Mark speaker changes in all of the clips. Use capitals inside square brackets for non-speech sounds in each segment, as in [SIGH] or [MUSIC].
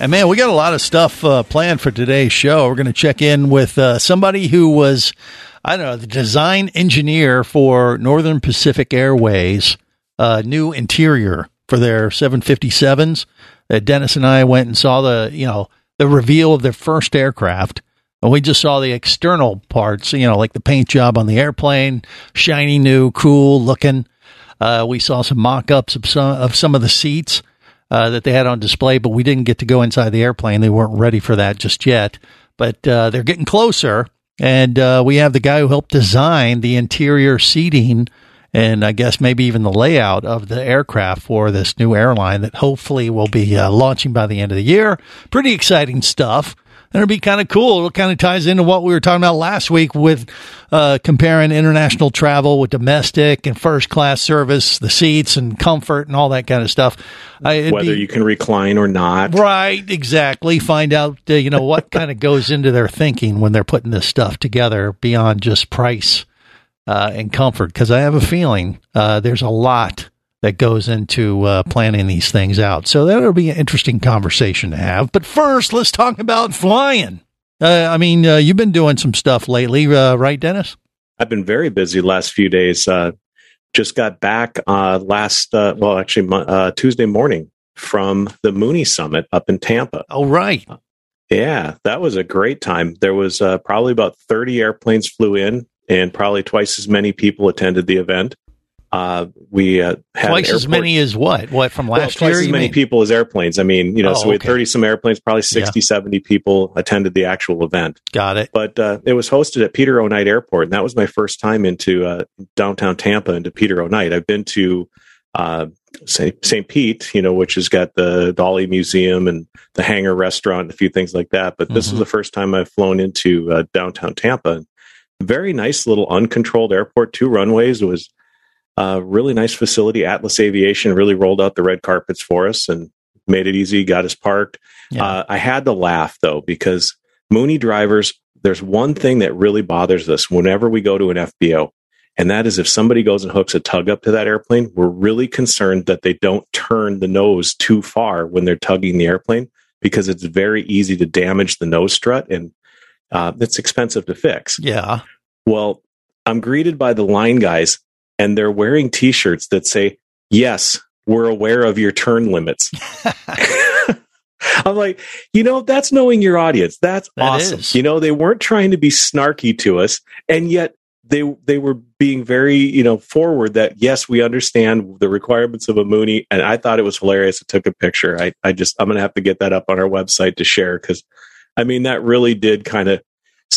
Speaker 1: And man, we got a lot of stuff uh, planned for today's show. We're going to check in with uh, somebody who was, I don't know, the design engineer for Northern Pacific Airways, uh, new interior for their 757s. Uh, Dennis and I went and saw the, you know, the reveal of their first aircraft. And we just saw the external parts, you know, like the paint job on the airplane, shiny new, cool looking. Uh, we saw some mock ups of some, of some of the seats uh, that they had on display, but we didn't get to go inside the airplane. They weren't ready for that just yet. But uh, they're getting closer. And uh, we have the guy who helped design the interior seating and I guess maybe even the layout of the aircraft for this new airline that hopefully will be uh, launching by the end of the year. Pretty exciting stuff. And it'll be kind of cool. It kind of ties into what we were talking about last week with uh, comparing international travel with domestic and first class service, the seats and comfort and all that kind of stuff. I,
Speaker 2: whether
Speaker 1: be-
Speaker 2: you can recline or not.
Speaker 1: Right, exactly. Find out, uh, you know, what kind of goes into their thinking when they're putting this stuff together beyond just price uh, and comfort. Because I have a feeling uh, there's a lot that goes into uh, planning these things out. So that'll be an interesting conversation to have. But first, let's talk about flying. Uh, I mean, uh, you've been doing some stuff lately, uh, right, Dennis?
Speaker 2: I've been very busy the last few days. Uh, just got back uh, last, uh, well, actually, uh, Tuesday morning from the Mooney Summit up in Tampa.
Speaker 1: Oh, right.
Speaker 2: Yeah, that was a great time. There was uh, probably about 30 airplanes flew in, and probably twice as many people attended the event. Uh, we uh, had
Speaker 1: Twice as many as what? What from
Speaker 2: well,
Speaker 1: last
Speaker 2: twice
Speaker 1: year?
Speaker 2: as many
Speaker 1: mean?
Speaker 2: people as airplanes. I mean, you know,
Speaker 1: Oh,
Speaker 2: so we had
Speaker 1: okay.
Speaker 2: 30 some airplanes, probably 60, 70 people attended the actual event.
Speaker 1: Got it.
Speaker 2: but uh, it was hosted at Peter O. Knight Airport, and that was my first time into uh, downtown Tampa into Peter O. Knight. I've been to uh, St. Pete, you know, which has got the Dali Museum and the Hangar Restaurant and a few things like that. But this
Speaker 1: Mhm.
Speaker 2: is the first time I've flown into uh, downtown Tampa. Very nice little uncontrolled airport, two runways. It was a really nice facility. Atlas Aviation really rolled out the red carpets for us and made it easy, got us parked.
Speaker 1: Yeah.
Speaker 2: Uh, I had to laugh though because Mooney drivers, there's one thing that really bothers us whenever we go to an FBO, and that is if somebody goes and hooks a tug up to that airplane, we're really concerned that they don't turn the nose too far when they're tugging the airplane because it's very easy to damage the nose strut and uh, it's expensive to fix.
Speaker 1: yeah.
Speaker 2: Well, I'm greeted by the line guys, and they're wearing T-shirts that say, "Yes, we're aware of your turn limits." [LAUGHS] [LAUGHS] I'm like, you know, that's knowing your audience. That's
Speaker 1: That
Speaker 2: awesome.
Speaker 1: is.
Speaker 2: You know, they weren't trying to be snarky to us, and yet they they were being very, you know, forward. That yes, we understand the requirements of a Mooney, and I thought it was hilarious. I took a picture. I I just I'm gonna have to get that up on our website to share because, I mean, that really did kind of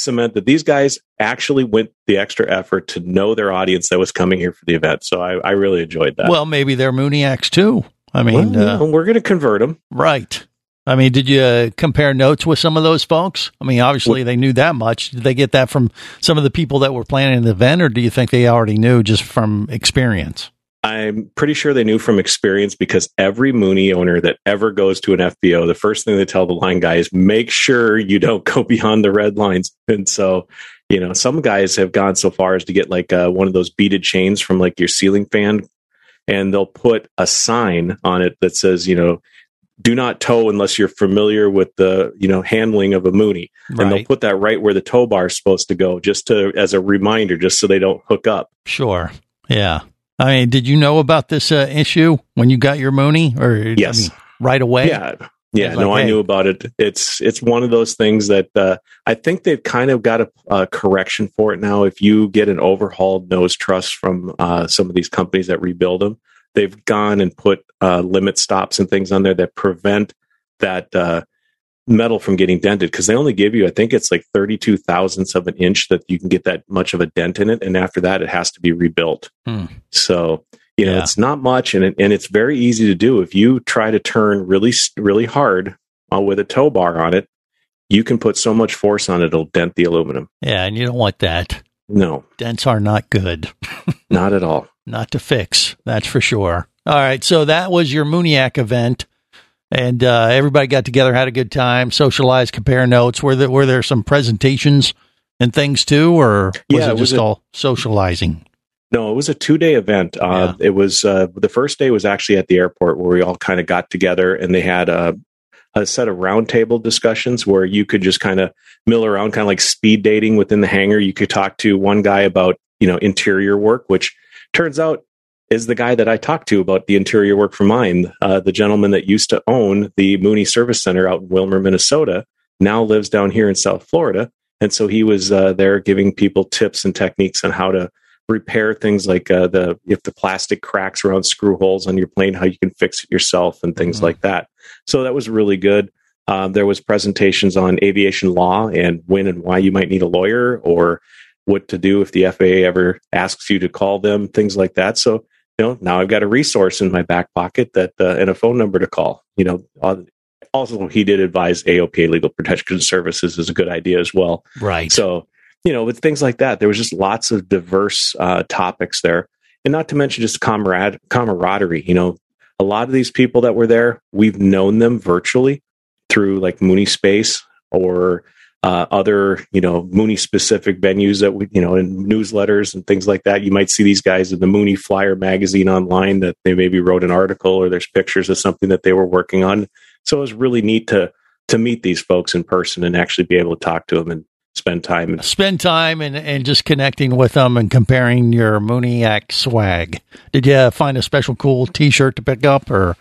Speaker 2: cement that these guys actually went the extra effort to know their audience that was coming here for the event. So I, I really enjoyed that.
Speaker 1: Well, maybe they're Mooniacs too. I
Speaker 2: Well,
Speaker 1: mean,
Speaker 2: you
Speaker 1: uh,
Speaker 2: we're going to convert them.
Speaker 1: right. I mean, did you uh, compare notes with some of those folks? I mean, obviously they knew that much. Did they get that from some of the people that were planning the event, or do you think they already knew just from experience?
Speaker 2: I'm pretty sure they knew from experience because every Mooney owner that ever goes to an FBO, the first thing they tell the line guy is make sure you don't [LAUGHS] go beyond the red lines. And so, you know, some guys have gone so far as to get like uh, one of those beaded chains from like your ceiling fan, and they'll put a sign on it that says, you know, do not tow unless you're familiar with the, you know, handling of a Mooney. And they'll put that right where the tow bar is supposed to go, just to as a reminder, just so they don't hook up.
Speaker 1: Sure. Yeah. I mean, did you know about this uh, issue when you got your Mooney, or I
Speaker 2: Yes.
Speaker 1: mean, right away?
Speaker 2: Yeah, yeah.
Speaker 1: It's
Speaker 2: no,
Speaker 1: like,
Speaker 2: I knew about it. It's it's one of those things that uh, I think they've kind of got a, a correction for it now. If you get an overhauled nose truss from uh, some of these companies that rebuild them, they've gone and put uh, limit stops and things on there that prevent that uh, metal from getting dented because they only give you, I think it's like 32 thousandths of an inch that you can get that much of a dent in it. And after that, it has to be rebuilt.
Speaker 1: Hmm.
Speaker 2: So, you know,
Speaker 1: Yeah.
Speaker 2: it's not much and, it, and it's very easy to do. If you try to turn really, really hard uh, with a tow bar on it, you can put so much force on it, it'll dent the aluminum.
Speaker 1: Yeah, and you don't want that.
Speaker 2: No,
Speaker 1: Dents are not good.
Speaker 2: not at all. [LAUGHS]
Speaker 1: not to fix. That's for sure. All right, so that was your Mooniac event, and uh, everybody got together, had a good time, socialized, compare notes. Were there were there some presentations and things too, or was
Speaker 2: Yeah,
Speaker 1: it
Speaker 2: it was
Speaker 1: just
Speaker 2: a-
Speaker 1: all socializing?
Speaker 2: No, it was a two day event. Uh, It was uh, the first day was actually at the airport where we all kind of got together and they had a, a set of roundtable discussions where you could just kind of mill around, kind of like speed dating within the hangar. You could talk to one guy about you know interior work, which turns out is the guy that I talked to about the interior work for mine. Uh, the gentleman that used to own the Mooney Service Center out in Willmar, Minnesota, now lives down here in South Florida. And so he was uh, there giving people tips and techniques on how to repair things like uh, the if the plastic cracks around screw holes on your plane, how you can fix it yourself and things
Speaker 1: Mhm.
Speaker 2: like that. So that was really good. Um, there was presentations on aviation law and when and why you might need a lawyer or what to do if the FAA ever asks you to call them, things like that. So you know now I've got a resource in my back pocket that uh, and a phone number to call. You know. Uh, also, he did advise AOPA Legal Protection Services is a good idea as well.
Speaker 1: Right.
Speaker 2: So, you know, with things like that, there was just lots of diverse uh, topics there. And not to mention just comrade camaraderie. You know, a lot of these people that were there, we've known them virtually through like Mooney Space or uh, other, you know, Mooney specific venues that we, you know, in newsletters and things like that. You might see these guys in the Mooney Flyer magazine online that they maybe wrote an article or there's pictures of something that they were working on. So it was really neat to to meet these folks in person and actually be able to talk to them and spend time and
Speaker 1: Spend time and, and just connecting with them and comparing your Mooniac swag. Did you find a special cool T-shirt to pick up, or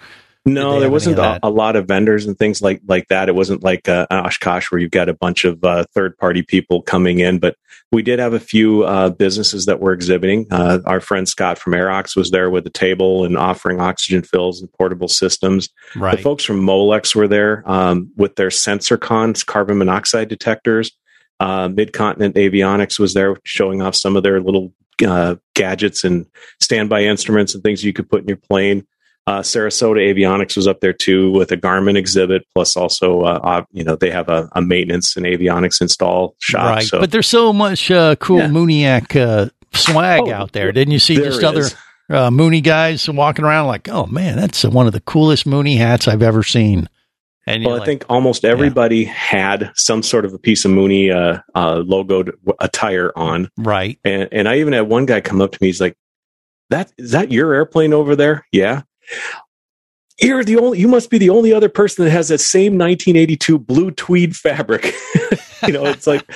Speaker 2: No, there wasn't a, a lot of vendors and things like like that. It wasn't like uh, Oshkosh where you've got a bunch of uh, third party people coming in, but we did have a few uh, businesses that were exhibiting. Uh, our friend Scott from Aerox was there with a table and offering oxygen fills and portable systems.
Speaker 1: right?
Speaker 2: The folks from Molex were there um, with their Sensorcons, carbon monoxide detectors. Uh, Midcontinent Avionics was there showing off some of their little uh, gadgets and standby instruments and things you could put in your plane. Uh, Sarasota Avionics was up there too with a Garmin exhibit, plus also, uh, you know, they have a, a maintenance and avionics install shop.
Speaker 1: right.
Speaker 2: So
Speaker 1: But there's so much uh, cool
Speaker 2: Yeah.
Speaker 1: Mooniac uh, swag
Speaker 2: Oh,
Speaker 1: out there. Didn't you see just other uh, Mooney guys walking around like, oh man, that's one of the coolest Mooney hats I've ever seen. And
Speaker 2: Well,
Speaker 1: you're
Speaker 2: I think almost everybody had some sort of a piece of Mooney uh, uh, logoed attire on.
Speaker 1: right.
Speaker 2: And and I even had one guy come up to me. He's like, "That is that your airplane over there?" Yeah. You're the only. You must be the only other person that has that same 1982 blue tweed fabric. [LAUGHS] you know, it's like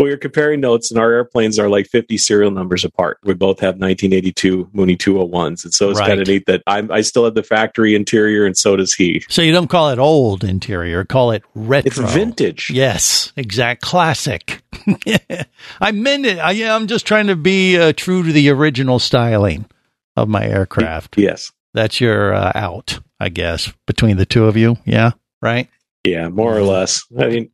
Speaker 2: we were comparing notes, and our airplanes are like 50 serial numbers apart. We both have 1982 Mooney 201s, and so it's
Speaker 1: Right.
Speaker 2: kind of neat that I'm, I still have the factory interior, and so does he.
Speaker 1: So you don't call it old interior, call it retro.
Speaker 2: It's vintage.
Speaker 1: Yes, exact classic. [LAUGHS] I meant it. I, yeah, I'm just trying to be uh, true to the original styling of my aircraft.
Speaker 2: Yes.
Speaker 1: That's your uh, out, I guess, between the two of you. Yeah, right.
Speaker 2: Yeah, more or less. I mean,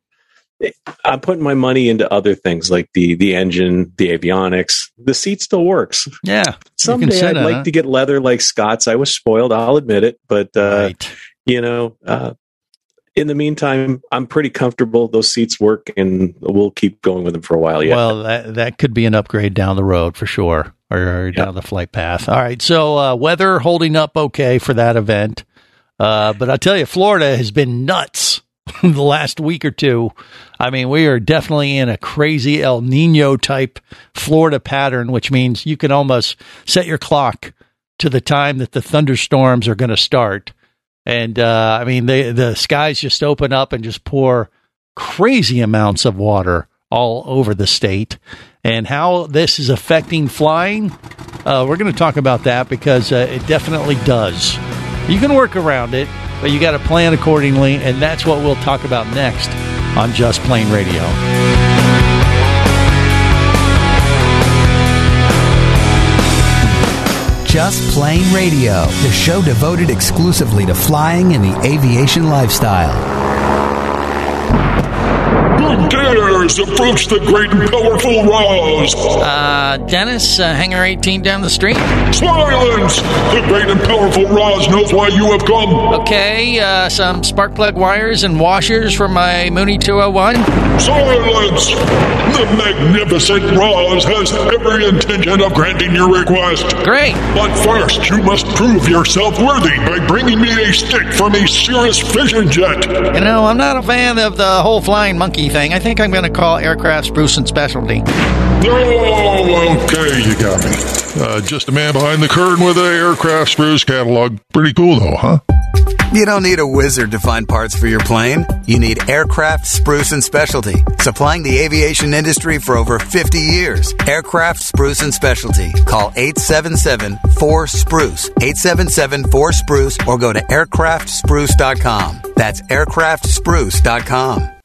Speaker 2: I'm putting my money into other things like the the engine, the avionics. The seat still works.
Speaker 1: Yeah.
Speaker 2: Someday I'd like to get leather like Scott's. I was spoiled, I'll admit it, but uh,
Speaker 1: right.
Speaker 2: you know, uh, in the meantime, I'm pretty comfortable. Those seats work, and we'll keep going with them for a while. Yeah.
Speaker 1: Well, that that could be an upgrade down the road for sure, or, or down the flight path. All right. So uh, weather holding up okay for that event, uh, but I tell you, Florida has been nuts [LAUGHS] the last week or two. I mean, we are definitely in a crazy El Nino type Florida pattern, which means you can almost set your clock to the time that the thunderstorms are going to start. And uh, I mean, they, the skies just open up and just pour crazy amounts of water all over the state. And how this is affecting flying, uh, we're going to talk about that because uh, it definitely does. You can work around it, but you got to plan accordingly. And that's what we'll talk about next on Just Plane Radio.
Speaker 3: Just Plane Radio, the show devoted exclusively to flying and the aviation lifestyle.
Speaker 4: Who dares approach the great and powerful Roz?
Speaker 1: Uh, Dennis, uh, Hangar 18 down the street.
Speaker 4: Silence! The great and powerful Roz knows why you have come.
Speaker 1: Okay, uh, some spark plug wires and washers for my Mooney 201.
Speaker 4: Silence! The magnificent Roz has every intention of granting your request.
Speaker 1: Great.
Speaker 4: But first, you must prove yourself worthy by bringing me a stick from a Cirrus Vision Jet.
Speaker 1: You know, I'm not a fan of the whole flying monkey thing. I think I'm going to call aircraft spruce and specialty.
Speaker 4: Okay, you got me. Uh, just a man behind the curtain with an aircraft spruce catalog. Pretty cool, though, huh?
Speaker 3: You don't need a wizard to find parts for your plane. You need Aircraft Spruce and Specialty, supplying the aviation industry for over 50 years. Aircraft Spruce and Specialty. Call 877-4-SPRUCE, 877-4-SPRUCE, or go to aircraftspruce.com. That's aircraftspruce.com.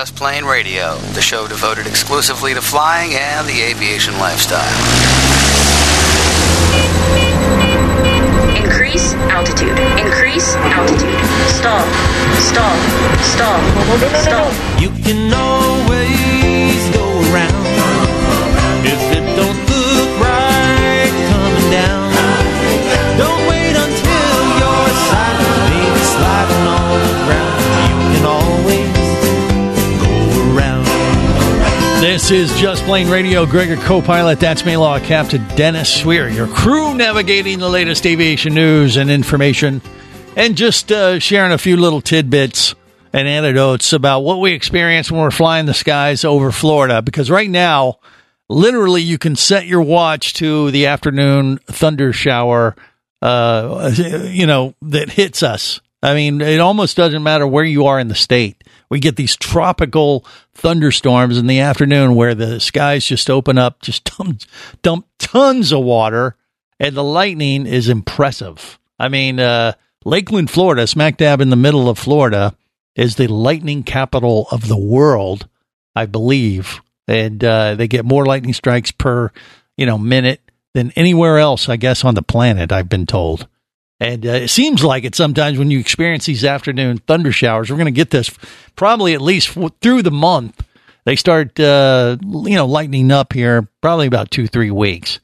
Speaker 5: Just Plane Radio, the show devoted exclusively to flying and the aviation lifestyle.
Speaker 6: Increase altitude. Increase altitude. Stall. Stall. Stall. Stall.
Speaker 7: You can always
Speaker 1: This is Just Plane Radio. Gregor co-pilot, that's me, Law Captain Dennis Weir, your crew navigating the latest aviation news and information, and just uh, sharing a few little tidbits and anecdotes about what we experience when we're flying the skies over Florida. Because right now, literally, you can set your watch to the afternoon thunder shower, uh, you know, that hits us. I mean, it almost doesn't matter where you are in the state. We get these tropical thunderstorms in the afternoon where the skies just open up, just [LAUGHS] dump, dump tons of water, and the lightning is impressive. I mean, uh, Lakeland, Florida, smack dab in the middle of Florida, is the lightning capital of the world, I believe. And uh, they get more lightning strikes per, you know, minute than anywhere else, I guess, on the planet, I've been told. And uh, it seems like it sometimes when you experience these afternoon thunder showers. We're going to get this probably at least through the month. They start, uh, you know, lightening up here probably about two, three weeks.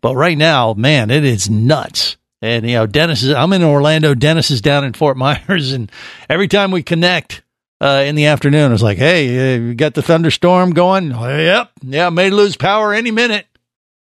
Speaker 1: But right now, man, it is nuts. And, you know, Dennis is, I'm in Orlando. Dennis is down in Fort [LAUGHS] Myers. And every time we connect uh, in the afternoon, it's like, hey, uh, you got the thunderstorm going? Yep. Yeah, may lose power any minute.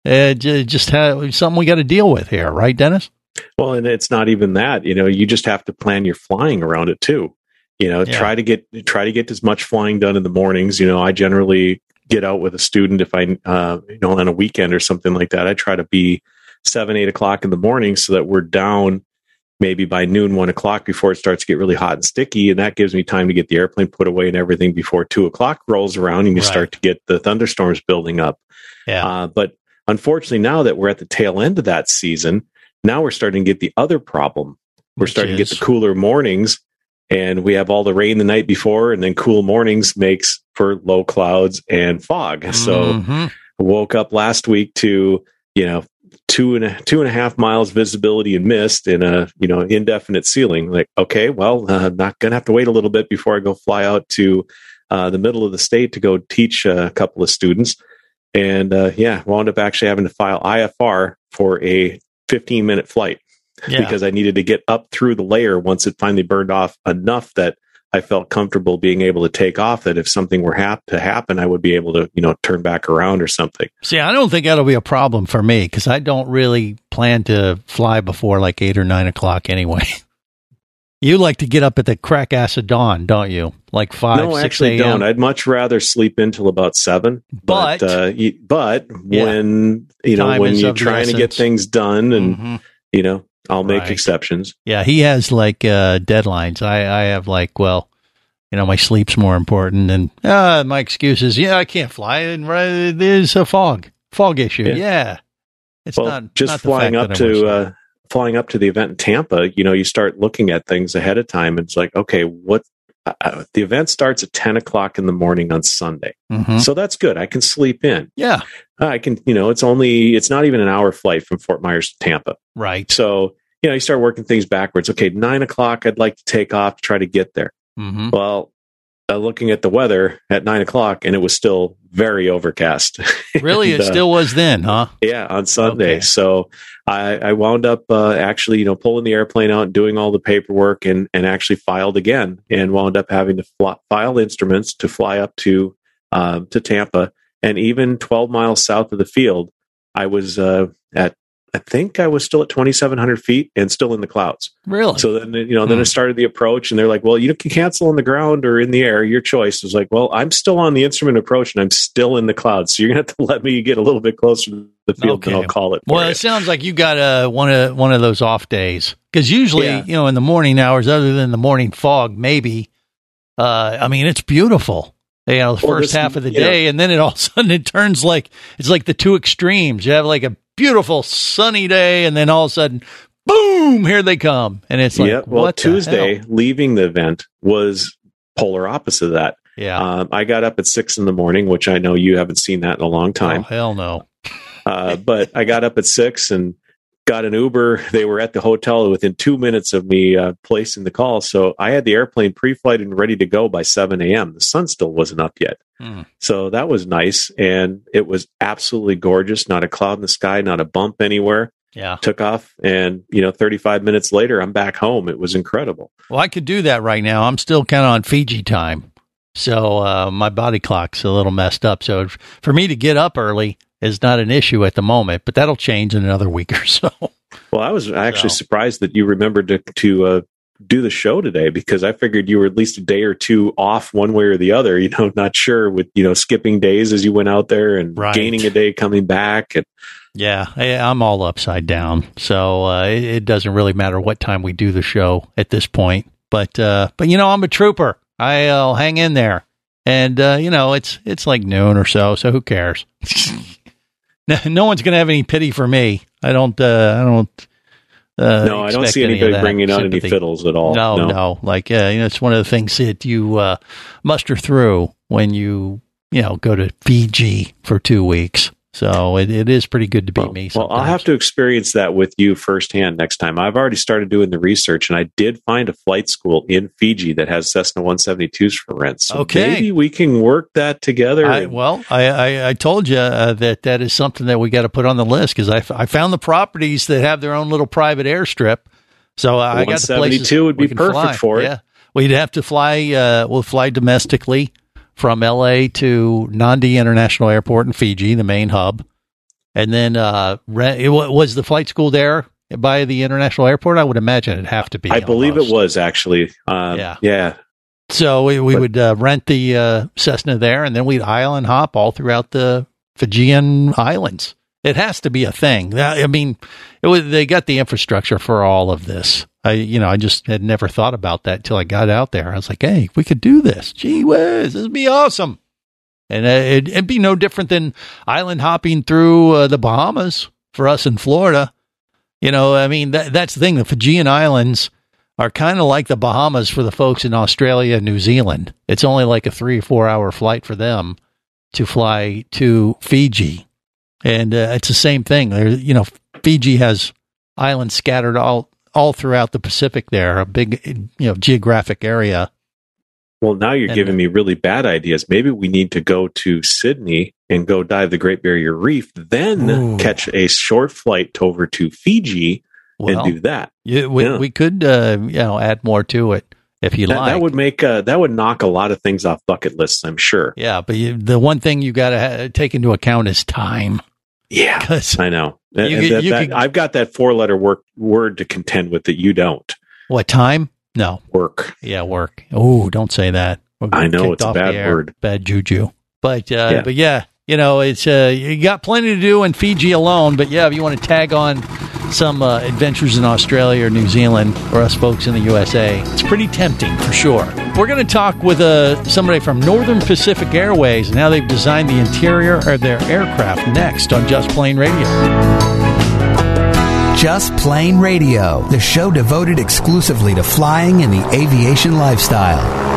Speaker 1: Uh, just have, something we got to deal with here, right, Dennis?
Speaker 2: Well, and it's not even that. You know, you just have to plan your flying around it too. You know,
Speaker 1: Yeah.
Speaker 2: try to get try to get as much flying done in the mornings. You know, I generally get out with a student if I, uh, you know, on a weekend or something like that. I try to be seven, eight o'clock in the morning so that we're down maybe by noon, one o'clock before it starts to get really hot and sticky, and that gives me time to get the airplane put away and everything before two o'clock rolls around, and you
Speaker 1: Right.
Speaker 2: start to get the thunderstorms building up.
Speaker 1: Yeah.
Speaker 2: Uh, but unfortunately, now that we're at the tail end of that season, now we're starting to get the other problem. We're
Speaker 1: Which
Speaker 2: starting to get the cooler mornings, and we have all the rain the night before, and then cool mornings makes for low clouds and fog. So
Speaker 1: Mhm.
Speaker 2: woke up last week to you know two and a two and a half miles visibility and mist in a you know indefinite ceiling. Like okay, well, uh, I'm not gonna have to wait a little bit before I go fly out to uh, the middle of the state to go teach a couple of students. And uh, yeah, wound up actually having to file IFR for a 15 minute flight
Speaker 1: Yeah.
Speaker 2: because I needed to get up through the layer once it finally burned off enough that I felt comfortable being able to take off. That if something were hap- to happen, I would be able to, you know, turn back around or something.
Speaker 1: See, I don't think that'll be a problem for me because I don't really plan to fly before like eight or nine o'clock anyway. [LAUGHS] you like to get up at the crack ass of dawn, don't you? Like five,
Speaker 2: no,
Speaker 1: six
Speaker 2: actually,
Speaker 1: a.m.
Speaker 2: don't. I'd much rather sleep until about seven.
Speaker 1: But-
Speaker 2: uh, y- but
Speaker 1: Yeah.
Speaker 2: when you know
Speaker 1: Time
Speaker 2: when you're trying to get things done, and
Speaker 1: Mhm.
Speaker 2: you know, I'll make
Speaker 1: Right.
Speaker 2: exceptions.
Speaker 1: Yeah, he has like uh, deadlines. I, I have like, well, you know, my sleep's more important, and uh, my excuse is, yeah, I can't fly, and right, there's a fog, fog issue.
Speaker 2: Yeah.
Speaker 1: Yeah, it's
Speaker 2: well,
Speaker 1: not
Speaker 2: just
Speaker 1: not
Speaker 2: flying up to uh, flying up to the event in Tampa. You know, you start looking at things ahead of time. It's like, okay, what uh, uh, the event starts at ten o'clock in the morning on Sunday,
Speaker 1: Mhm.
Speaker 2: so that's good. I can sleep in.
Speaker 1: yeah,
Speaker 2: I can, you know, it's only it's not even an hour flight from Fort Myers to Tampa.
Speaker 1: right.
Speaker 2: So you know, you start working things backwards. Okay, nine o'clock. I'd like to take off to try to get there.
Speaker 1: hmm
Speaker 2: Well, uh, looking at the weather at nine o'clock, and it was still very overcast. [LAUGHS]
Speaker 1: Really,
Speaker 2: And,
Speaker 1: it
Speaker 2: uh,
Speaker 1: still was then, huh?
Speaker 2: yeah, on Sunday.
Speaker 1: Okay.
Speaker 2: So I, I wound up uh, actually, you know, pulling the airplane out, and doing all the paperwork, and and actually filed again, and wound up having to fly, file instruments to fly up to um, to Tampa, and even twelve miles south of the field, I was uh, at. I think I was still at 2,700 feet and still in the clouds.
Speaker 1: Really?
Speaker 2: So then, you know, then
Speaker 1: Hmm.
Speaker 2: I started the approach, and they're like, "Well, you can cancel on the ground or in the air, your choice." I was like, "Well, I'm still on the instrument approach, and I'm still in the clouds, so you're gonna have to [LAUGHS] let me get a little bit closer to the field,
Speaker 1: Okay.
Speaker 2: and I'll call it."
Speaker 1: Well,
Speaker 2: you."
Speaker 1: it sounds like you got a one of one of those off days because usually,
Speaker 2: Yeah.
Speaker 1: you know, in the morning hours, other than the morning fog, maybe. Uh, I mean, it's beautiful. You know, the
Speaker 2: Well,
Speaker 1: first
Speaker 2: this-
Speaker 1: half of the
Speaker 2: know-
Speaker 1: day, and then it all of a sudden it turns like it's like the two extremes. You have like a beautiful sunny day, and then all of a sudden, boom, here they come, and it's like,
Speaker 2: yeah. Well,
Speaker 1: what the
Speaker 2: Tuesday,
Speaker 1: hell?
Speaker 2: leaving the event was polar opposite of that.
Speaker 1: yeah,
Speaker 2: Um, I got up at six in the morning, which I know you haven't seen that in a long
Speaker 1: oh
Speaker 2: time.
Speaker 1: hell no,
Speaker 2: Uh, but I got up at six and got an Uber. They were at the hotel within two minutes of me uh, placing the call. So I had the airplane pre-flight and ready to go by 7 a.m. The sun still wasn't up yet.
Speaker 1: Hmm.
Speaker 2: So that was nice. And it was absolutely gorgeous. Not a cloud in the sky, not a bump anywhere.
Speaker 1: yeah.
Speaker 2: Took off. And, you know, 35 minutes later, I'm back home. It was incredible.
Speaker 1: Well, I could do that right now. I'm still kind of on Fiji time. So uh, my body clock's a little messed up. So for me to get up early is not an issue at the moment, but that'll change in another week or so. [LAUGHS]
Speaker 2: Well, I was actually
Speaker 1: So-
Speaker 2: surprised that you remembered to, to uh, do the show today because I figured you were at least a day or two off one way or the other. You know, not sure with you know skipping days as you went out there and
Speaker 1: Right.
Speaker 2: gaining a day coming back. And
Speaker 1: yeah, I, I'm all upside down. So uh, it, it doesn't really matter what time we do the show at this point. But uh, but you know, I'm a trooper. I'll hang in there, and uh, you know, it's it's like noon or so. So who cares? [LAUGHS] no, [LAUGHS] no one's gonna have any pity for me. I don't. Uh, I don't. Uh,
Speaker 2: no, I don't see anybody bringing out any fiddles at all.
Speaker 1: No, no, Like, uh, you know, it's one of the things that you uh, muster through when you, you know, go to Fiji for two weeks. So it, it is pretty good to be
Speaker 2: Well,
Speaker 1: me.
Speaker 2: well, I'll have to experience that with you firsthand next time. I've already started doing the research, and I did find a flight school in Fiji that has Cessna 172s for rent. So
Speaker 1: Okay.
Speaker 2: maybe we can work that together.
Speaker 1: I,
Speaker 2: and-
Speaker 1: well, I, I, I told you uh, that that is something that we got to put on the list because I, f- I found the properties that have their own little private airstrip. So uh, I got the places
Speaker 2: 172 would be perfect
Speaker 1: fly.
Speaker 2: for it.
Speaker 1: Yeah, we'd have to fly. Uh, we'll fly domestically from L.A. to Nadi International Airport in Fiji, the main hub, and then uh, it was the flight school there by the international airport. I would imagine it'd have to be.
Speaker 2: I believe it was actually. Um,
Speaker 1: Yeah.
Speaker 2: yeah.
Speaker 1: So we, we
Speaker 2: But-
Speaker 1: would uh, rent the uh, Cessna there, and then we'd island hop all throughout the Fijian islands. It has to be a thing. I mean, was, they got the infrastructure for all of this. I, you know, I just had never thought about that till I got out there. I was like, hey, we could do this. Gee whiz, this would be awesome. And uh, it'd, it'd be no different than island hopping through uh, the Bahamas for us in Florida. You know, I mean, that, that's the thing. The Fijian Islands are kind of like the Bahamas for the folks in Australia and New Zealand. It's only like a three or four hour flight for them to fly to Fiji. And uh, it's the same thing. There, you know, Fiji has islands scattered all all throughout the Pacific. There, a big, you know, geographic area.
Speaker 2: Well, now you're
Speaker 1: And-
Speaker 2: giving me really bad ideas. Maybe we need to go to Sydney and go dive the Great Barrier Reef, then
Speaker 1: Ooh.
Speaker 2: catch a short flight over to Fiji
Speaker 1: Well,
Speaker 2: and do that.
Speaker 1: you, we,
Speaker 2: yeah.
Speaker 1: we could, uh, you know, add more to it if you
Speaker 2: That,
Speaker 1: like.
Speaker 2: that would make uh, that would knock a lot of things off bucket lists. I'm sure.
Speaker 1: yeah, but you, the one thing you got to ha- take into account is time.
Speaker 2: Yeah, I know. And-
Speaker 1: You
Speaker 2: and
Speaker 1: could-
Speaker 2: that-
Speaker 1: you
Speaker 2: that- I've got that four letter work word to contend with that you don't.
Speaker 1: what time? No.
Speaker 2: Work.
Speaker 1: Yeah, work. Oh, don't say that.
Speaker 2: I know, it's a bad word.
Speaker 1: Bad juju. But uh,
Speaker 2: Yeah.
Speaker 1: but yeah, you know, it's uh, you got plenty to do in Fiji alone. But yeah, if you want to tag on some uh, adventures in Australia or New Zealand or us folks in the USA, it's pretty tempting for sure. We're going to talk with uh, somebody from Northern Pacific Airways and how they've designed the interior of their aircraft next on Just Plane Radio.
Speaker 3: Just Plane Radio, the show devoted exclusively to flying and the aviation lifestyle.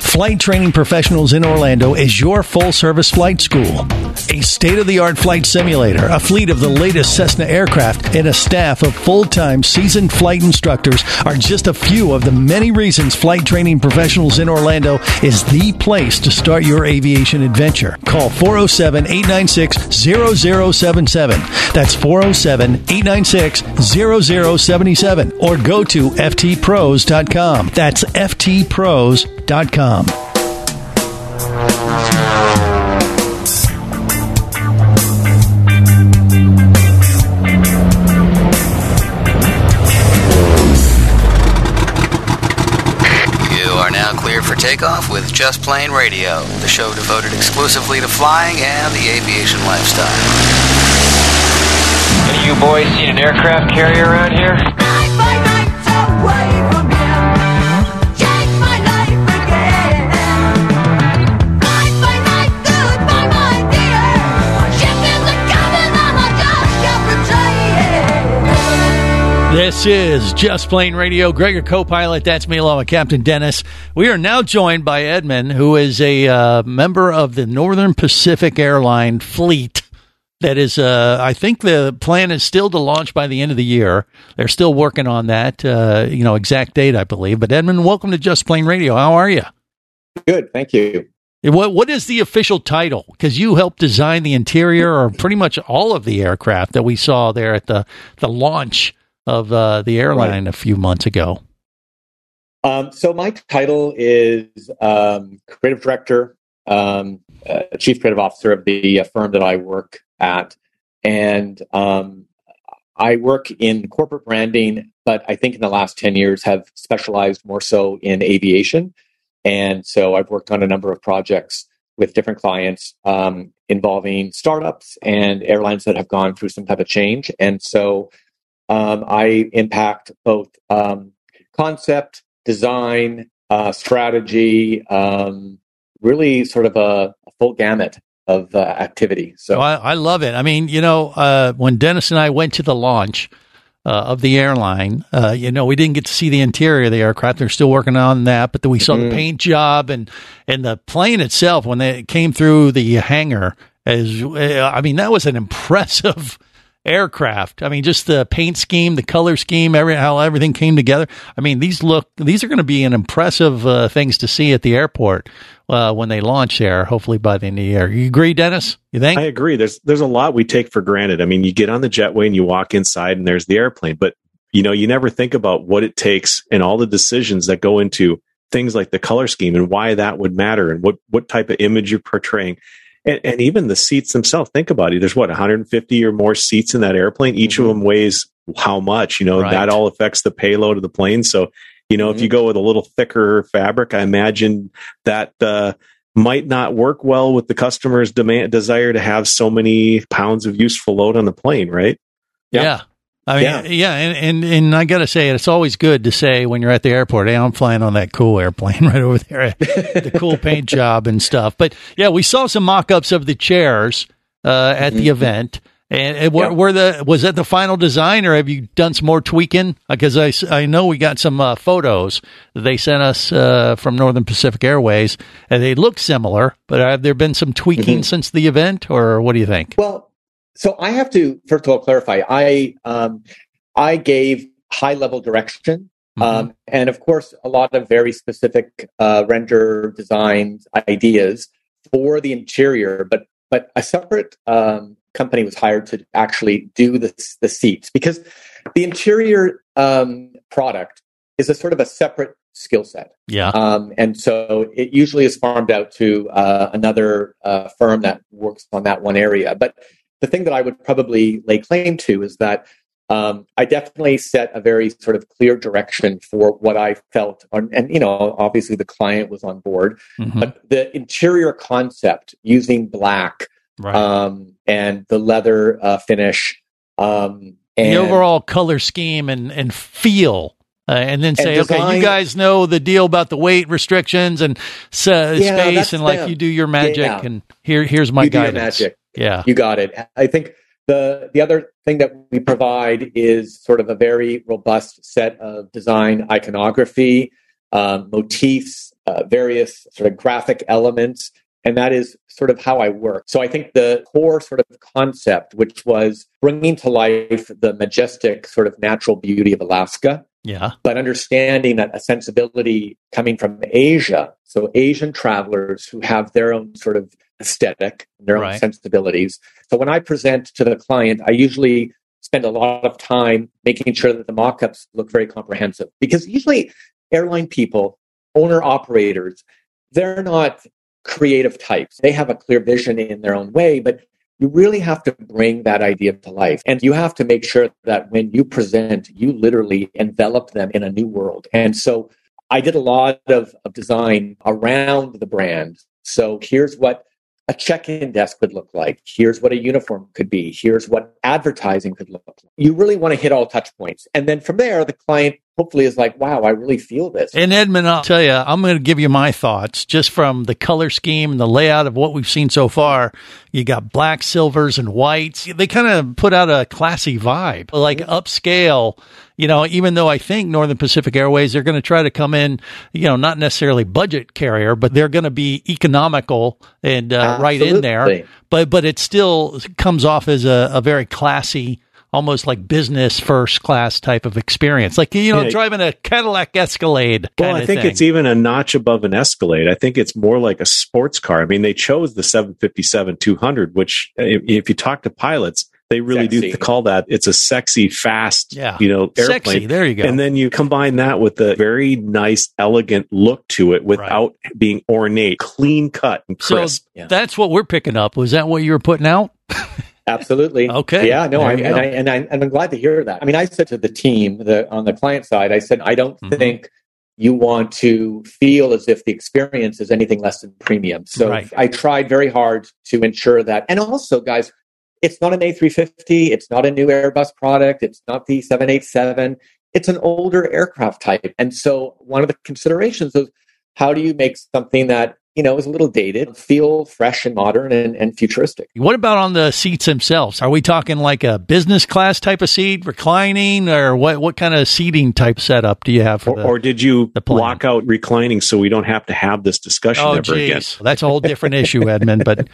Speaker 1: Flight Training Professionals in Orlando is your full service flight school. A state of the art flight simulator, a fleet of the latest Cessna aircraft, and a staff of full time seasoned flight instructors are just a few of the many reasons Flight Training Professionals in Orlando is the place to start your aviation adventure. Call 407 896 0077. That's 407 896 0077. Or go to ftpros.com. That's ftpros.com.
Speaker 5: You are now cleared for takeoff with Just Plane Radio, the show devoted exclusively to flying and the aviation lifestyle.
Speaker 8: Any of you boys seen an aircraft carrier around here?
Speaker 1: This is Just Plane Radio. Gregor co-pilot. That's me, along with Captain Dennis. We are now joined by Edmund, who is a uh, member of the Northern Pacific Airline fleet. That is, uh, I think the plan is still to launch by the end of the year. They're still working on that, uh, you know, exact date, I believe. But Edmund, welcome to Just Plane Radio. How are you?
Speaker 9: Good, thank you.
Speaker 1: What What is the official title? Because you helped design the interior or pretty much all of the aircraft that we saw there at the the launch of uh, the airline a few months ago.
Speaker 9: Um, so my title is um, creative director, um, uh, chief creative officer of the uh, firm that I work at, and um, I work in corporate branding. But I think in the last ten years have specialized more so in aviation, and so I've worked on a number of projects with different clients um, involving startups and airlines that have gone through some type of change, and so. Um, I impact both um, concept, design, uh, strategy, um, really sort of a full gamut of uh, activity. So
Speaker 1: I, I love it. I mean, you know, uh, when Dennis and I went to the launch uh, of the airline, uh, you know, we didn't get to see the interior of the aircraft. They're still working on that, but then we saw
Speaker 9: Mhm.
Speaker 1: the paint job and and the plane itself when they came through the hangar. As I mean, that was an impressive aircraft. I mean, just the paint scheme, the color scheme, every how everything came together. I mean, these look these are going to be an impressive uh, things to see at the airport uh, when they launch there. Hopefully by the end of the year. You agree, Dennis? You think?
Speaker 2: I agree. There's there's a lot we take for granted. I mean, you get on the jetway and you walk inside and there's the airplane, but you know, you never think about what it takes and all the decisions that go into things like the color scheme and why that would matter and what what type of image you're portraying. And, and even the seats themselves. Think about it. There's what 150 or more seats in that airplane. Each of them weighs how much? You know
Speaker 1: Right.
Speaker 2: that all affects the payload of the plane. So you know, if you go with a little thicker fabric, I imagine that uh, might not work well with the customer's demand desire to have so many pounds of useful load on the plane, right?
Speaker 1: Yeah. I mean, yeah,
Speaker 9: Yeah.
Speaker 1: and, and and I got to say, it's always good to say when you're at the airport, "Hey, I'm flying on that cool airplane [LAUGHS] right over there, the cool paint job and stuff." But yeah, we saw some mock-ups of the chairs uh, at the event. And it, were,
Speaker 9: Mm-hmm.
Speaker 1: Were the was that the final design, or have you done some more tweaking? Because I, I know we got some uh, photos that they sent us uh, from Northern Pacific Airways, and they look similar. But have there been some tweaking
Speaker 9: Mm-hmm.
Speaker 1: since the event, or what do you think?
Speaker 9: Well, so I have to first of all clarify. I um, I gave high level direction, um, and of course, a lot of very specific uh, render designs ideas for the interior. But but a separate um, company was hired to actually do the the seats because the interior um, product is a sort of a separate skill set.
Speaker 1: Yeah,
Speaker 9: Um, and so it usually is farmed out to uh, another uh, firm that works on that one area. But the thing that I would probably lay claim to is that um, I definitely set a very sort of clear direction for what I felt. On, and, you know, obviously the client was on board,
Speaker 1: Mhm.
Speaker 9: but the interior concept using black
Speaker 1: right.
Speaker 9: um, and the leather uh, finish. Um, and
Speaker 1: the overall color scheme and and feel. Uh, and then say, okay,
Speaker 9: design-
Speaker 1: you guys know the deal about the weight restrictions and uh,
Speaker 9: Yeah,
Speaker 1: space, and like
Speaker 9: them.
Speaker 1: you do your magic,
Speaker 9: Yeah.
Speaker 1: and here here's my
Speaker 9: You do your
Speaker 1: guidance.
Speaker 9: magic.
Speaker 1: Yeah,
Speaker 9: You got it. I think the the other thing that we provide is sort of a very robust set of design iconography, um, motifs, uh, various sort of graphic elements, and that is sort of how I work. So I think the core sort of concept, which was bringing to life the majestic sort of natural beauty of Alaska,
Speaker 1: yeah,
Speaker 9: but understanding that a sensibility coming from Asia, so Asian travelers who have their own sort of aesthetic, their own sensibilities. So when I present to the client, I usually spend a lot of time making sure that the mock-ups look very comprehensive because usually airline people, owner operators, they're not creative types. They have a clear vision in their own way, but you really have to bring that idea to life. And you have to make sure that when you present, you literally envelop them in a new world. And so I did a lot of, of design around the brand. So here's what a check-in desk would look like. Here's what a uniform could be. Here's what advertising could look like. You really want to hit all touch points. And then from there, the client hopefully is like, wow, I really feel this.
Speaker 1: And Edmund, I'll tell you, I'm going to give you my thoughts just from the color scheme and the layout of what we've seen so far. You got black, silvers, and whites. They kind of put out a classy vibe, like upscale. You know, even though I think Northern Pacific Airways, they're going to try to come in, you know, not necessarily budget carrier, but they're going to be economical and uh, right in there. But but it still comes off as a, a very classy almost like business first class type of experience, like you know,
Speaker 2: Yeah.
Speaker 1: driving a Cadillac Escalade.
Speaker 2: Well, I
Speaker 1: of
Speaker 2: think
Speaker 1: thing.
Speaker 2: it's even a notch above an Escalade. I think it's more like a sports car. I mean, they chose the 757 200, which, uh, if, if you talk to pilots, they really
Speaker 9: Sexy.
Speaker 2: do call that it's a sexy, fast,
Speaker 1: Yeah.
Speaker 2: you know, airplane.
Speaker 1: Sexy, there you go.
Speaker 2: And then you combine that with a very nice, elegant look to it without being ornate, clean cut and
Speaker 1: so
Speaker 2: crisp.
Speaker 1: that's what we're picking up. Was that what you were putting out? [LAUGHS]
Speaker 9: Absolutely.
Speaker 1: Okay.
Speaker 9: Yeah. No. I, and. I and I and I'm glad to hear that. I mean, I said to the team, the on the client side, I said, I don't
Speaker 1: Mhm.
Speaker 9: think you want to feel as if the experience is anything less than premium. So
Speaker 1: Right.
Speaker 9: I tried very hard to ensure that. And also, guys, it's not an A350. It's not a new Airbus product. It's not the 787. It's an older aircraft type. And so one of the considerations is how do you make something that you know is a little dated, feel fresh and modern and, and futuristic?
Speaker 1: What about on the seats themselves? Are we talking like a business class type of seat, reclining, or what? What kind of seating type setup do you have for
Speaker 2: Or,
Speaker 1: the?
Speaker 2: or did you
Speaker 1: the
Speaker 2: block out reclining so we don't have to have this discussion
Speaker 1: oh,
Speaker 2: ever again?
Speaker 1: geez, that's a whole different issue, Edmund. But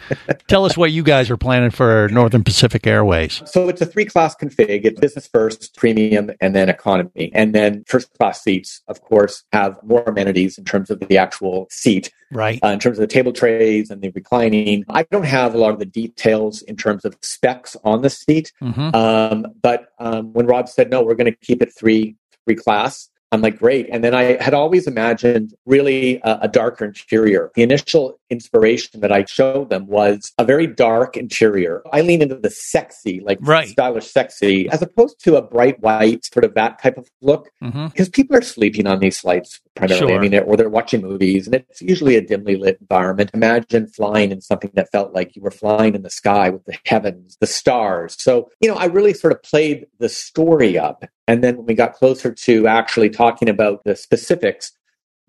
Speaker 1: tell us what you guys are planning for Northern Pacific Airways.
Speaker 9: So it's a three class config. It's business first, premium, and then economy. And then first class seats, of course, have more amenities in terms of the actual seat,
Speaker 1: Right.
Speaker 9: uh, in terms of the table trays and the reclining. I don't have a lot of the details in terms of specs on the seat.
Speaker 1: hmm
Speaker 9: Um, but um, when Rob said, no, we're going to keep it three, three class, I'm like, great. And then I had always imagined really a, a darker interior. The initial inspiration that I showed them was a very dark interior. I lean into the sexy, like
Speaker 1: Right.
Speaker 9: stylish sexy, as opposed to a bright white, sort of that type of look.
Speaker 1: Mhm.
Speaker 9: Because people are sleeping on these flights primarily. I mean, or they're watching movies, and it's usually a dimly lit environment. Imagine flying in something that felt like you were flying in the sky with the heavens, the stars. So, you know, I really sort of played the story up. And then when we got closer to actually talking about the specifics,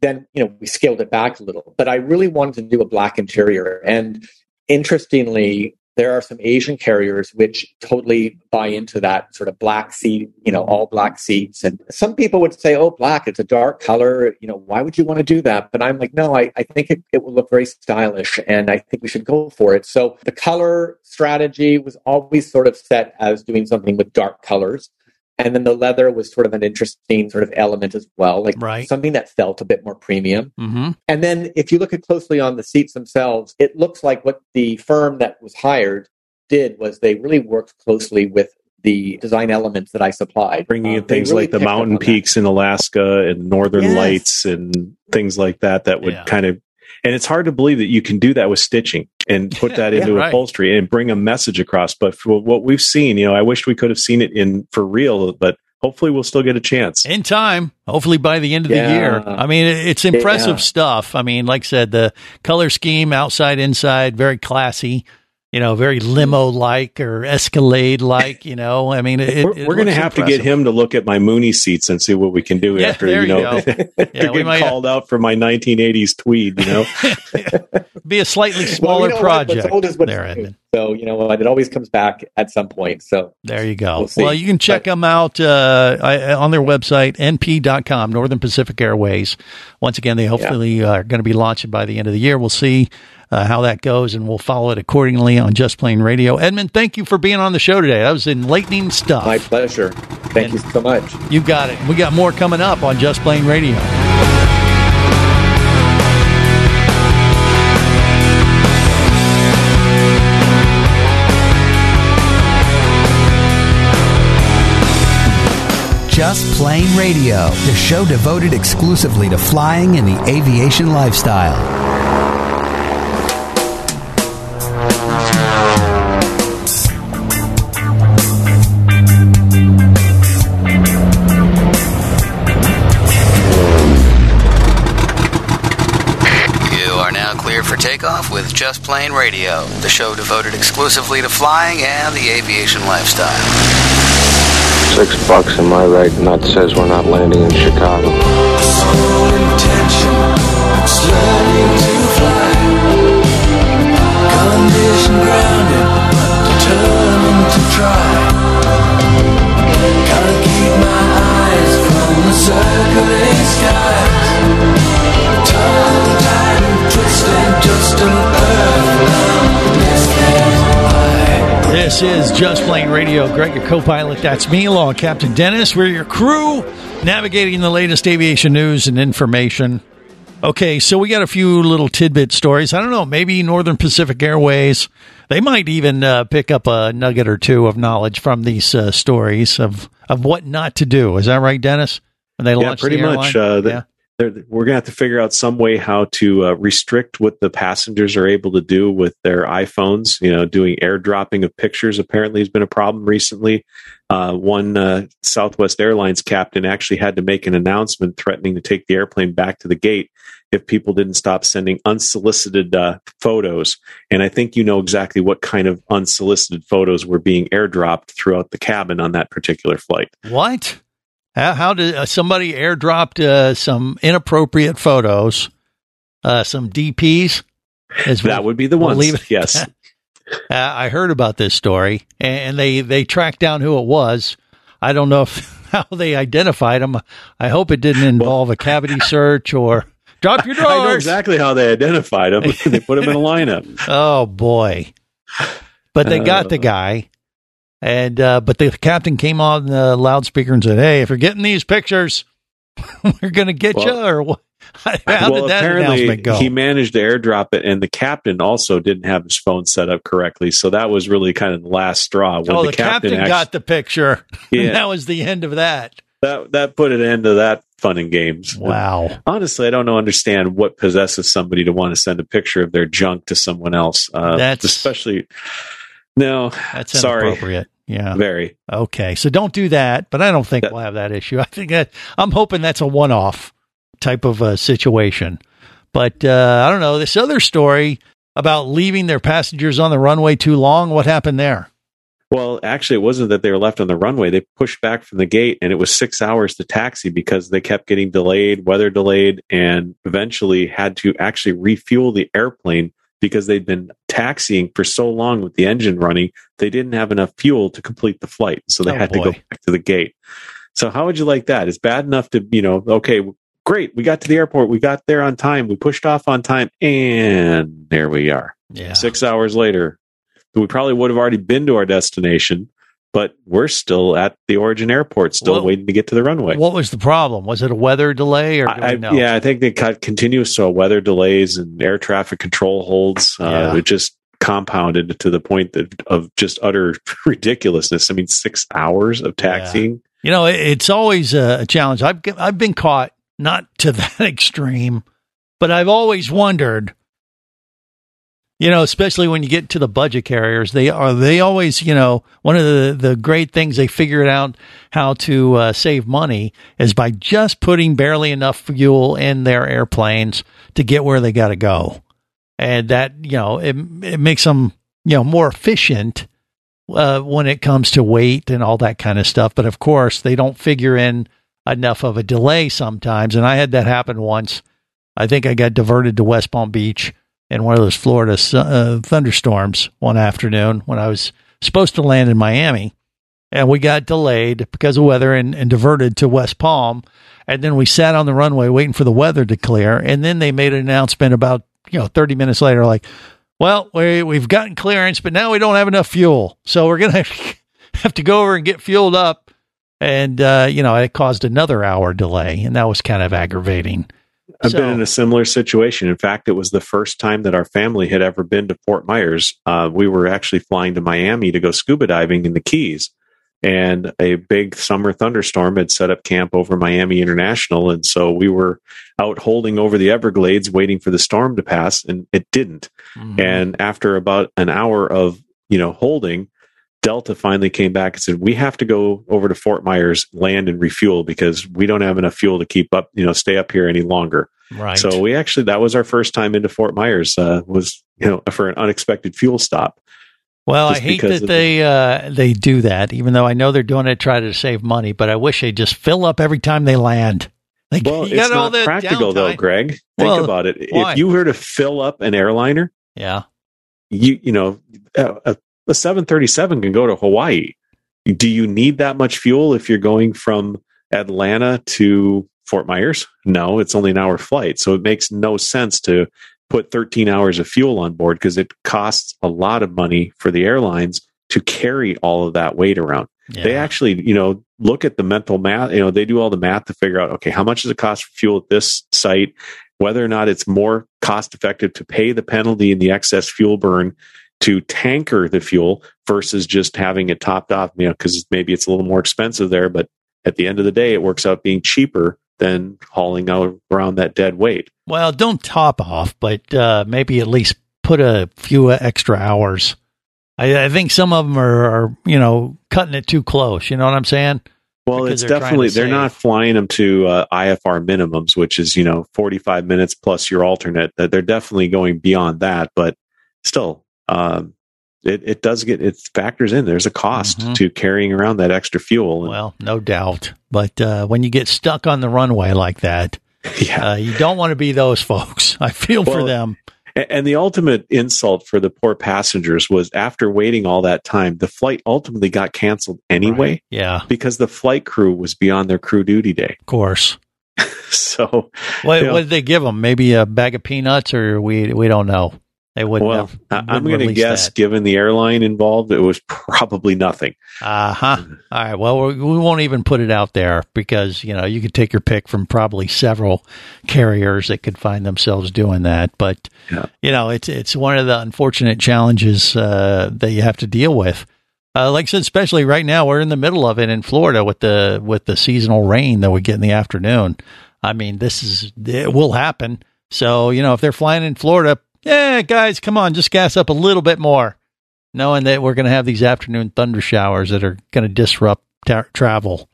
Speaker 9: then you know we scaled it back a little. But i really wanted to do a black interior. And interestingly there are some asian carriers which totally buy into that sort of black seat you know all black seats. And some people would say oh black it's a dark color. You know why would you want to do that? But i'm like no i, I think it, it will look very stylish and i think we should go for it. So the color strategy was always sort of set as doing something with dark colors and then the leather was sort of an interesting sort of element as well, like
Speaker 1: Right.
Speaker 9: something that felt a bit more premium.
Speaker 1: Mm-hmm.
Speaker 9: And then if you look at closely on the seats themselves, it looks like what the firm that was hired did was they really worked closely with the design elements that I supplied.
Speaker 2: bringing in
Speaker 9: Um,
Speaker 2: things
Speaker 9: really
Speaker 2: like the mountain
Speaker 9: on that.
Speaker 2: peaks in Alaska and northern
Speaker 9: Yes.
Speaker 2: lights and things like that that would
Speaker 1: Yeah.
Speaker 2: kind of and it's hard to believe that you can do that with stitching and put that [LAUGHS]
Speaker 1: Yeah,
Speaker 2: into
Speaker 1: right.
Speaker 2: upholstery and bring a message across. But for what we've seen you know i wish we could have seen it in for real but hopefully we'll still get a chance.
Speaker 1: In time. Hopefully by the end of the year. I mean it's impressive
Speaker 9: Yeah.
Speaker 1: stuff. I mean like i said the color scheme outside inside very classy you know very limo like or escalade like you know i mean it,
Speaker 2: we're, we're going to have to get him to look at my Mooney seats and see what we can do
Speaker 1: Yeah,
Speaker 2: after you
Speaker 1: you
Speaker 2: know. [LAUGHS]
Speaker 1: Yeah, we
Speaker 2: getting
Speaker 1: might
Speaker 2: called out for my 1980s tweed you know [LAUGHS]
Speaker 1: be a slightly [LAUGHS]
Speaker 9: Well,
Speaker 1: smaller
Speaker 9: you know
Speaker 1: project
Speaker 9: What's old what's
Speaker 1: there edmund
Speaker 9: So you know what? It always comes back at some point. So
Speaker 1: There you go.
Speaker 9: We'll
Speaker 1: well, you can check them out uh, I- on their website, np.com, Northern Pacific Airways. Once again, they hopefully are going to be launching by the end of the year. We'll see uh, how that goes, and we'll follow it accordingly on Just Plane Radio. Edmund, thank you for being on the show today. That was enlightening stuff.
Speaker 9: my pleasure. Thank
Speaker 1: And-
Speaker 9: you so much.
Speaker 1: You got it. We got more coming up on Just Plane Radio.
Speaker 3: Just Plane Radio, the show devoted exclusively to flying and the aviation lifestyle.
Speaker 5: Just Plane Radio, the show devoted exclusively to flying and the aviation lifestyle.
Speaker 10: Six bucks and my right nut says we're not landing in Chicago.
Speaker 1: This is Just Plane Radio. Greg, your co pilot. That's me, along Captain Dennis. We're your crew navigating the latest aviation news and information. Okay, so we got a few little tidbit stories. I don't know, maybe Northern Pacific Airways, they might even uh, pick up a nugget or two of knowledge from these uh, stories of, of what not to do. Is that right, Dennis? When they
Speaker 2: yeah,
Speaker 1: launch
Speaker 2: pretty
Speaker 1: the
Speaker 2: much. Uh,
Speaker 1: yeah.
Speaker 2: We're going to have to figure out some way how to uh, restrict what the passengers are able to do with their iPhones. You know, doing airdropping of pictures apparently has been a problem recently. Uh, one uh, Southwest Airlines captain actually had to make an announcement threatening to take the airplane back to the gate if people didn't stop sending unsolicited uh, photos. And I think you know exactly what kind of unsolicited photos were being airdropped throughout the cabin on that particular flight.
Speaker 1: What? How, how did uh, somebody airdropped uh, some inappropriate photos, uh, some DPs? As
Speaker 2: That would be the
Speaker 1: we'll it at
Speaker 2: Yes. [LAUGHS]
Speaker 1: Uh, I heard about this story, and they they tracked down who it was. I don't know if [LAUGHS] how they identified him. I hope it didn't involve a cavity [LAUGHS] search or drop your drawers.
Speaker 2: I know exactly how they identified him. they put him in a lineup.
Speaker 1: Oh boy! But they got
Speaker 2: Uh.
Speaker 1: the guy, and uh, but the captain came on the loudspeaker and said, "Hey, if you're getting these pictures, [LAUGHS] we're going to get
Speaker 2: Well-
Speaker 1: you." Or what? [LAUGHS] How
Speaker 2: well,
Speaker 1: did that
Speaker 2: apparently
Speaker 1: announcement go?
Speaker 2: he managed to airdrop it, and the captain also didn't have his phone set up correctly. So that was really kind of the last straw. When
Speaker 1: oh,
Speaker 2: the,
Speaker 1: the, captain,
Speaker 2: actu-
Speaker 1: got the picture. [LAUGHS]
Speaker 2: Yeah.
Speaker 1: and that was the end of that.
Speaker 2: that that put an end to that fun and games.
Speaker 1: Wow.
Speaker 2: Honestly, I don't know understand what possesses somebody to want to send a picture of their junk to someone else. Uh,
Speaker 1: That's-
Speaker 2: especially no.
Speaker 1: That's
Speaker 2: sorry,
Speaker 1: inappropriate. Yeah.
Speaker 2: very.
Speaker 1: Okay, so don't do that. But I don't think we'll have that issue. [LAUGHS] I think that I'm hoping that's a one-off type of uh, situation. But uh, I don't know this other story about leaving their passengers on the runway too long. What happened there?
Speaker 2: Well, actually, it wasn't that they were left on the runway. They pushed back from the gate, and it was six hours to taxi because they kept getting delayed, weather delayed, and eventually had to actually refuel the airplane because they'd been taxiing for so long with the engine running. They didn't have enough fuel to complete the flight, so they
Speaker 1: Oh,
Speaker 2: had to go back to the gate. So, how would you like that? It's bad enough to, you know, okay, great, we got to the airport, we got there on time, we pushed off on time, and there we are
Speaker 1: Yeah.
Speaker 2: six hours later. We probably would have already been to our destination, but we're still at the origin airport, still
Speaker 1: Well,
Speaker 2: waiting to get to the runway.
Speaker 1: What was the problem? Was it a weather delay or
Speaker 2: I,
Speaker 1: know?
Speaker 2: Yeah, I think they cut continuous so weather delays and air traffic control holds. Uh,
Speaker 1: Yeah.
Speaker 2: It just compounded to the point that, of just utter [LAUGHS] ridiculousness. I mean, six hours of taxiing.
Speaker 1: You know, it's always a challenge. I've I've been caught not to [LAUGHS] that extreme, but I've always wondered. You know, especially when you get to the budget carriers, they are they always you know one of the the great things they figured out how to uh, save money is by just putting barely enough fuel in their airplanes to get where they got to go, and that you know it it makes them you know more efficient uh, when it comes to weight and all that kind of stuff. But of course, they don't figure in enough of a delay sometimes. And I had that happen once. I think I got diverted to West Palm Beach in one of those Florida uh, thunderstorms one afternoon when I was supposed to land in Miami. And we got delayed because of weather and, and diverted to West Palm. And then we sat on the runway waiting for the weather to clear. And then they made an announcement about, you know, 30 minutes later, like, well, we, we've gotten clearance, but now we don't have enough fuel. So we're going [LAUGHS] to have to go over and get fueled up. And, uh, you know, it caused another hour delay. And that was kind of aggravating.
Speaker 2: I've
Speaker 1: So-
Speaker 2: been in a similar situation. In fact, it was the first time that our family had ever been to Fort Myers. Uh, we were actually flying to Miami to go scuba diving in the Keys, and a big summer thunderstorm had set up camp over Miami International. And so we were out holding over the Everglades, waiting for the storm to pass, and it didn't.
Speaker 1: Mm-hmm.
Speaker 2: And after about an hour of you know holding, Delta finally came back and said, "We have to go over to Fort Myers, land and refuel because we don't have enough fuel to keep up, you know, stay up here any longer."
Speaker 1: Right.
Speaker 2: So we actually that was our first time into Fort Myers uh, was you know for an unexpected fuel stop.
Speaker 1: Well, I hate that they uh, they do that, even though I know they're doing it to try to save money. But I wish they just fill up every time they land. [LAUGHS] Like,
Speaker 2: Well,
Speaker 1: you
Speaker 2: it's
Speaker 1: got
Speaker 2: not practical though. Greg. Think
Speaker 1: Well,
Speaker 2: about it.
Speaker 1: why?
Speaker 2: If you were to fill up an airliner,
Speaker 1: Yeah,
Speaker 2: you you know a, a 737 can go to Hawaii. Do you need that much fuel if you're going from Atlanta to Fort Myers? No, it's only an hour flight, so it makes no sense to put 13 hours of fuel on board because it costs a lot of money for the airlines to carry all of that weight around. They actually, you know, look at the mental math. You know, they do all the math to figure out, okay, how much does it cost for fuel at this site? Whether or not it's more cost effective to pay the penalty and the excess fuel burn to tanker the fuel versus just having it topped off, you know, because maybe it's a little more expensive there, but at the end of the day, it works out being cheaper than hauling out around that dead weight.
Speaker 1: Well, don't top off, but uh, maybe at least put a few extra hours. I, I think some of them are, are, you know, cutting it too close. You know what I'm saying?
Speaker 2: Well,
Speaker 1: Because
Speaker 2: it's definitely they're
Speaker 1: save.
Speaker 2: not flying them to uh, IFR minimums, which is you know forty five minutes plus your alternate. That they're definitely going beyond that, but still, um, it it does get it factors in. There's a cost
Speaker 1: Mhm.
Speaker 2: to carrying around that extra fuel.
Speaker 1: Well, no doubt. But uh, when you get stuck on the runway like that, [LAUGHS]
Speaker 2: yeah,
Speaker 1: uh, you don't want to be those folks. [LAUGHS] I feel for them.
Speaker 2: And the ultimate insult for the poor passengers was after waiting all that time, the flight ultimately got canceled anyway
Speaker 1: Yeah,
Speaker 2: because the flight crew was beyond their crew duty day.
Speaker 1: of course. [LAUGHS]
Speaker 2: So,
Speaker 1: What,
Speaker 2: know,
Speaker 1: what did they give them? Maybe a bag of peanuts, or we we don't know. They wouldn't.
Speaker 2: well,
Speaker 1: have,
Speaker 2: I'm going to guess,
Speaker 1: that.
Speaker 2: given the airline involved, it was probably nothing.
Speaker 1: Uh huh. All right. Well, we we won't even put it out there because you know you could take your pick from probably several carriers that could find themselves doing that. But
Speaker 2: Yeah.
Speaker 1: you know, it's it's one of the unfortunate challenges uh, that you have to deal with Uh, like I said, especially right now, we're in the middle of it in Florida with the with the seasonal rain that we get in the afternoon. I mean, this is it will happen. So you know, if they're flying in Florida, yeah, guys, come on, just gas up a little bit more, knowing that we're going to have these afternoon thunder showers that are going to disrupt ta- travel.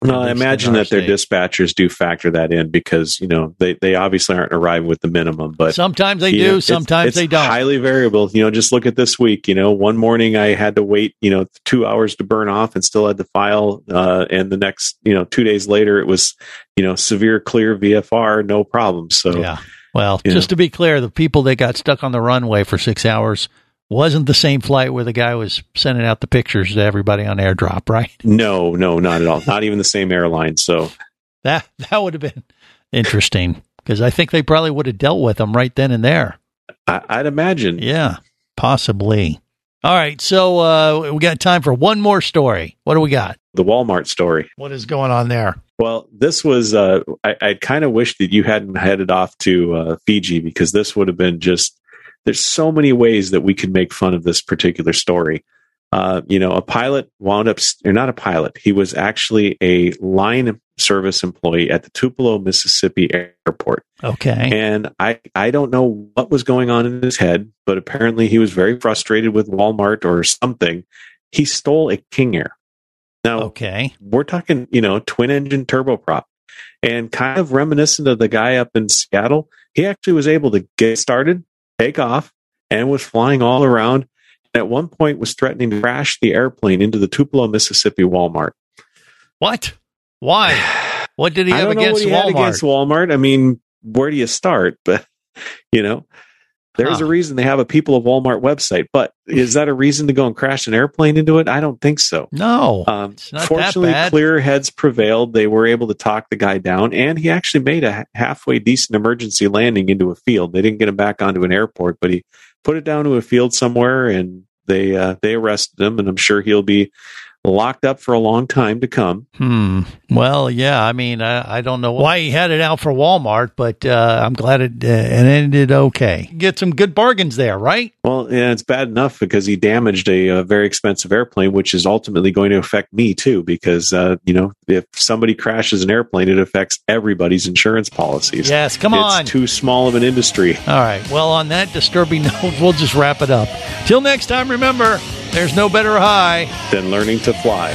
Speaker 2: Well, I
Speaker 1: At least in
Speaker 2: imagine that their dispatchers do factor that in because you know they, they obviously aren't arriving with the minimum, but
Speaker 1: Sometimes they do,
Speaker 2: know, it's-
Speaker 1: sometimes
Speaker 2: it's
Speaker 1: they don't.
Speaker 2: Highly variable. You know, just look at this week. You know, one morning I had to wait you know two hours to burn off and still had to file, uh, and the next you know two days later it was you know severe clear VFR, no problem. So
Speaker 1: Yeah. Well,
Speaker 2: You
Speaker 1: just to be clear, the people that got stuck on the runway for six hours wasn't the same flight where the guy was sending out the pictures to everybody on airdrop, right? [LAUGHS]
Speaker 2: no, no, not at all. Not even the same airline. So
Speaker 1: That that would have been interesting because I think they probably would have dealt with them right then and there.
Speaker 2: I, I'd imagine.
Speaker 1: Yeah, possibly. All right, so uh, we got time for one more story. What do we got?
Speaker 2: The Walmart story.
Speaker 1: What is going on there?
Speaker 2: Well, this was, uh, I, I kind of wish that you hadn't headed off to uh, Fiji because this would have been just, there's so many ways that we could make fun of this particular story. Uh, you know, a pilot wound up, or not a pilot, he was actually a line service employee at the Tupelo, Mississippi airport.
Speaker 1: Okay.
Speaker 2: And I, I don't know what was going on in his head, but apparently he was very frustrated with Walmart or something. He stole a King Air. Now,
Speaker 1: Okay.
Speaker 2: we're talking, you know, twin engine turboprop and kind of reminiscent of the guy up in Seattle. He actually was able to get started, take off, and was flying all around. And at one point was threatening to crash the airplane into the Tupelo, Mississippi Walmart.
Speaker 1: What? Why? What did he have against
Speaker 2: what he had
Speaker 1: Walmart?
Speaker 2: against Walmart. I mean, where do you start? [LAUGHS] But you know, there's
Speaker 1: Huh.
Speaker 2: a reason they have a People of Walmart website. But is that a reason to go and crash an airplane into it? I don't think so.
Speaker 1: no.
Speaker 2: Um, fortunately, clear heads prevailed. They were able to talk the guy down, and he actually made a halfway decent emergency landing into a field. They didn't get him back onto an airport, but he put it down to a field somewhere, and they uh, they arrested him. And I'm sure he'll be locked up for a long time to come.
Speaker 1: Hmm. Well, yeah. I mean, I, I don't know why he had it out for Walmart, but uh, I'm glad it, uh, it ended okay. Get some good bargains there, right?
Speaker 2: Well, yeah, it's bad enough because he damaged a, uh very expensive airplane, which is ultimately going to affect me too. Because uh, you know, if somebody crashes an airplane, it affects everybody's insurance policies.
Speaker 1: Yes, come
Speaker 2: it's
Speaker 1: on.
Speaker 2: It's too small of an industry.
Speaker 1: All right. Well, on that disturbing [LAUGHS] note, we'll just wrap it up. Till next time, remember, there's no better high.
Speaker 2: Than learning to fly.